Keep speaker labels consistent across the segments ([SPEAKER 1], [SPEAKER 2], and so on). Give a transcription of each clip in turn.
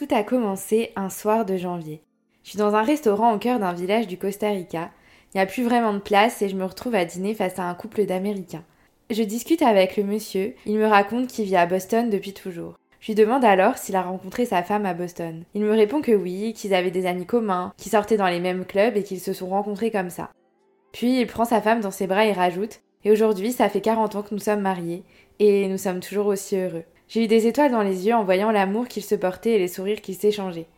[SPEAKER 1] Tout a commencé un soir de janvier. Je suis dans un restaurant au cœur d'un village du Costa Rica. Il n'y a plus vraiment de place et je me retrouve à dîner face à un couple d'Américains. Je discute avec le monsieur, il me raconte qu'il vit à Boston depuis toujours. Je lui demande alors s'il a rencontré sa femme à Boston. Il me répond que oui, qu'ils avaient des amis communs, qu'ils sortaient dans les mêmes clubs et qu'ils se sont rencontrés comme ça. Puis il prend sa femme dans ses bras et rajoute Et aujourd'hui, ça fait 40 ans que nous sommes mariés, et nous sommes toujours aussi heureux. J'ai eu des étoiles dans les yeux en voyant l'amour qu'ils se portaient et les sourires qu'ils s'échangeaient.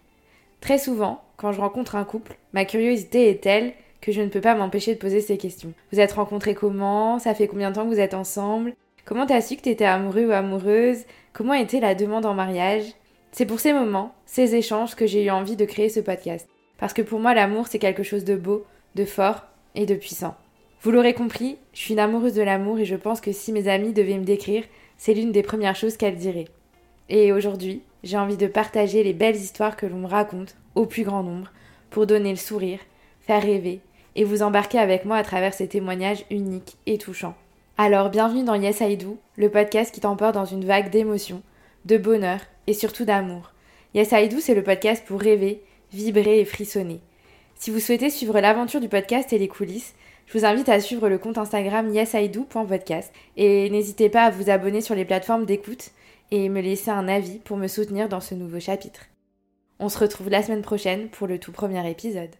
[SPEAKER 1] Très souvent, quand je rencontre un couple, ma curiosité est telle que je ne peux pas m'empêcher de poser ces questions. Vous êtes rencontrés comment? Ça fait combien de temps que vous êtes ensemble? Comment t'as su que t'étais amoureux ou amoureuse? Comment était la demande en mariage? C'est pour ces moments, ces échanges que j'ai eu envie de créer ce podcast. Parce que pour moi, l'amour, c'est quelque chose de beau, de fort et de puissant. Vous l'aurez compris, je suis une amoureuse de l'amour et je pense que si mes amies devaient me décrire, c'est l'une des premières choses qu'elles diraient. Et aujourd'hui, j'ai envie de partager les belles histoires que l'on me raconte, au plus grand nombre, pour donner le sourire, faire rêver, et vous embarquer avec moi à travers ces témoignages uniques et touchants. Alors bienvenue dans Yes I Do, le podcast qui t'emporte dans une vague d'émotions, de bonheur et surtout d'amour. Yes I Do, c'est le podcast pour rêver, vibrer et frissonner. Si vous souhaitez suivre l'aventure du podcast et les coulisses, je vous invite à suivre le compte Instagram yesido.podcast et n'hésitez pas à vous abonner sur les plateformes d'écoute et me laisser un avis pour me soutenir dans ce nouveau chapitre. On se retrouve la semaine prochaine pour le tout premier épisode.